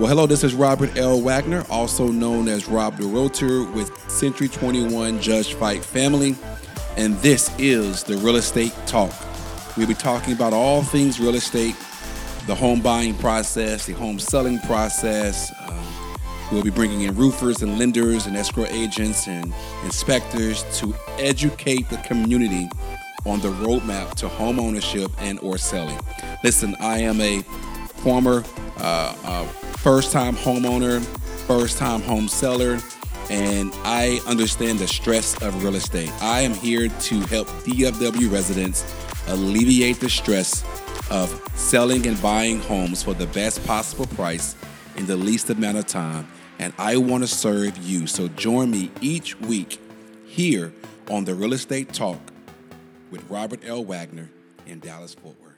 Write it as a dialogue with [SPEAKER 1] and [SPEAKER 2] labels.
[SPEAKER 1] Well, hello, this is Robert L. Wagner, also known as Rob the Realtor with Century 21 Judge Fite Family, and this is the Real Estate Talk. We'll be talking about all things real estate, the home buying process, the home selling process. Um, we'll be bringing in roofers and lenders and escrow agents and inspectors to educate the community on the roadmap to home ownership and or selling. Listen, I am a former uh, uh, first-time homeowner, first-time home seller, and I understand the stress of real estate. I am here to help DFW residents alleviate the stress of selling and buying homes for the best possible price in the least amount of time. And I want to serve you. So join me each week here on the Real Estate Talk with Robert L. Wagner in Dallas, Fort Worth.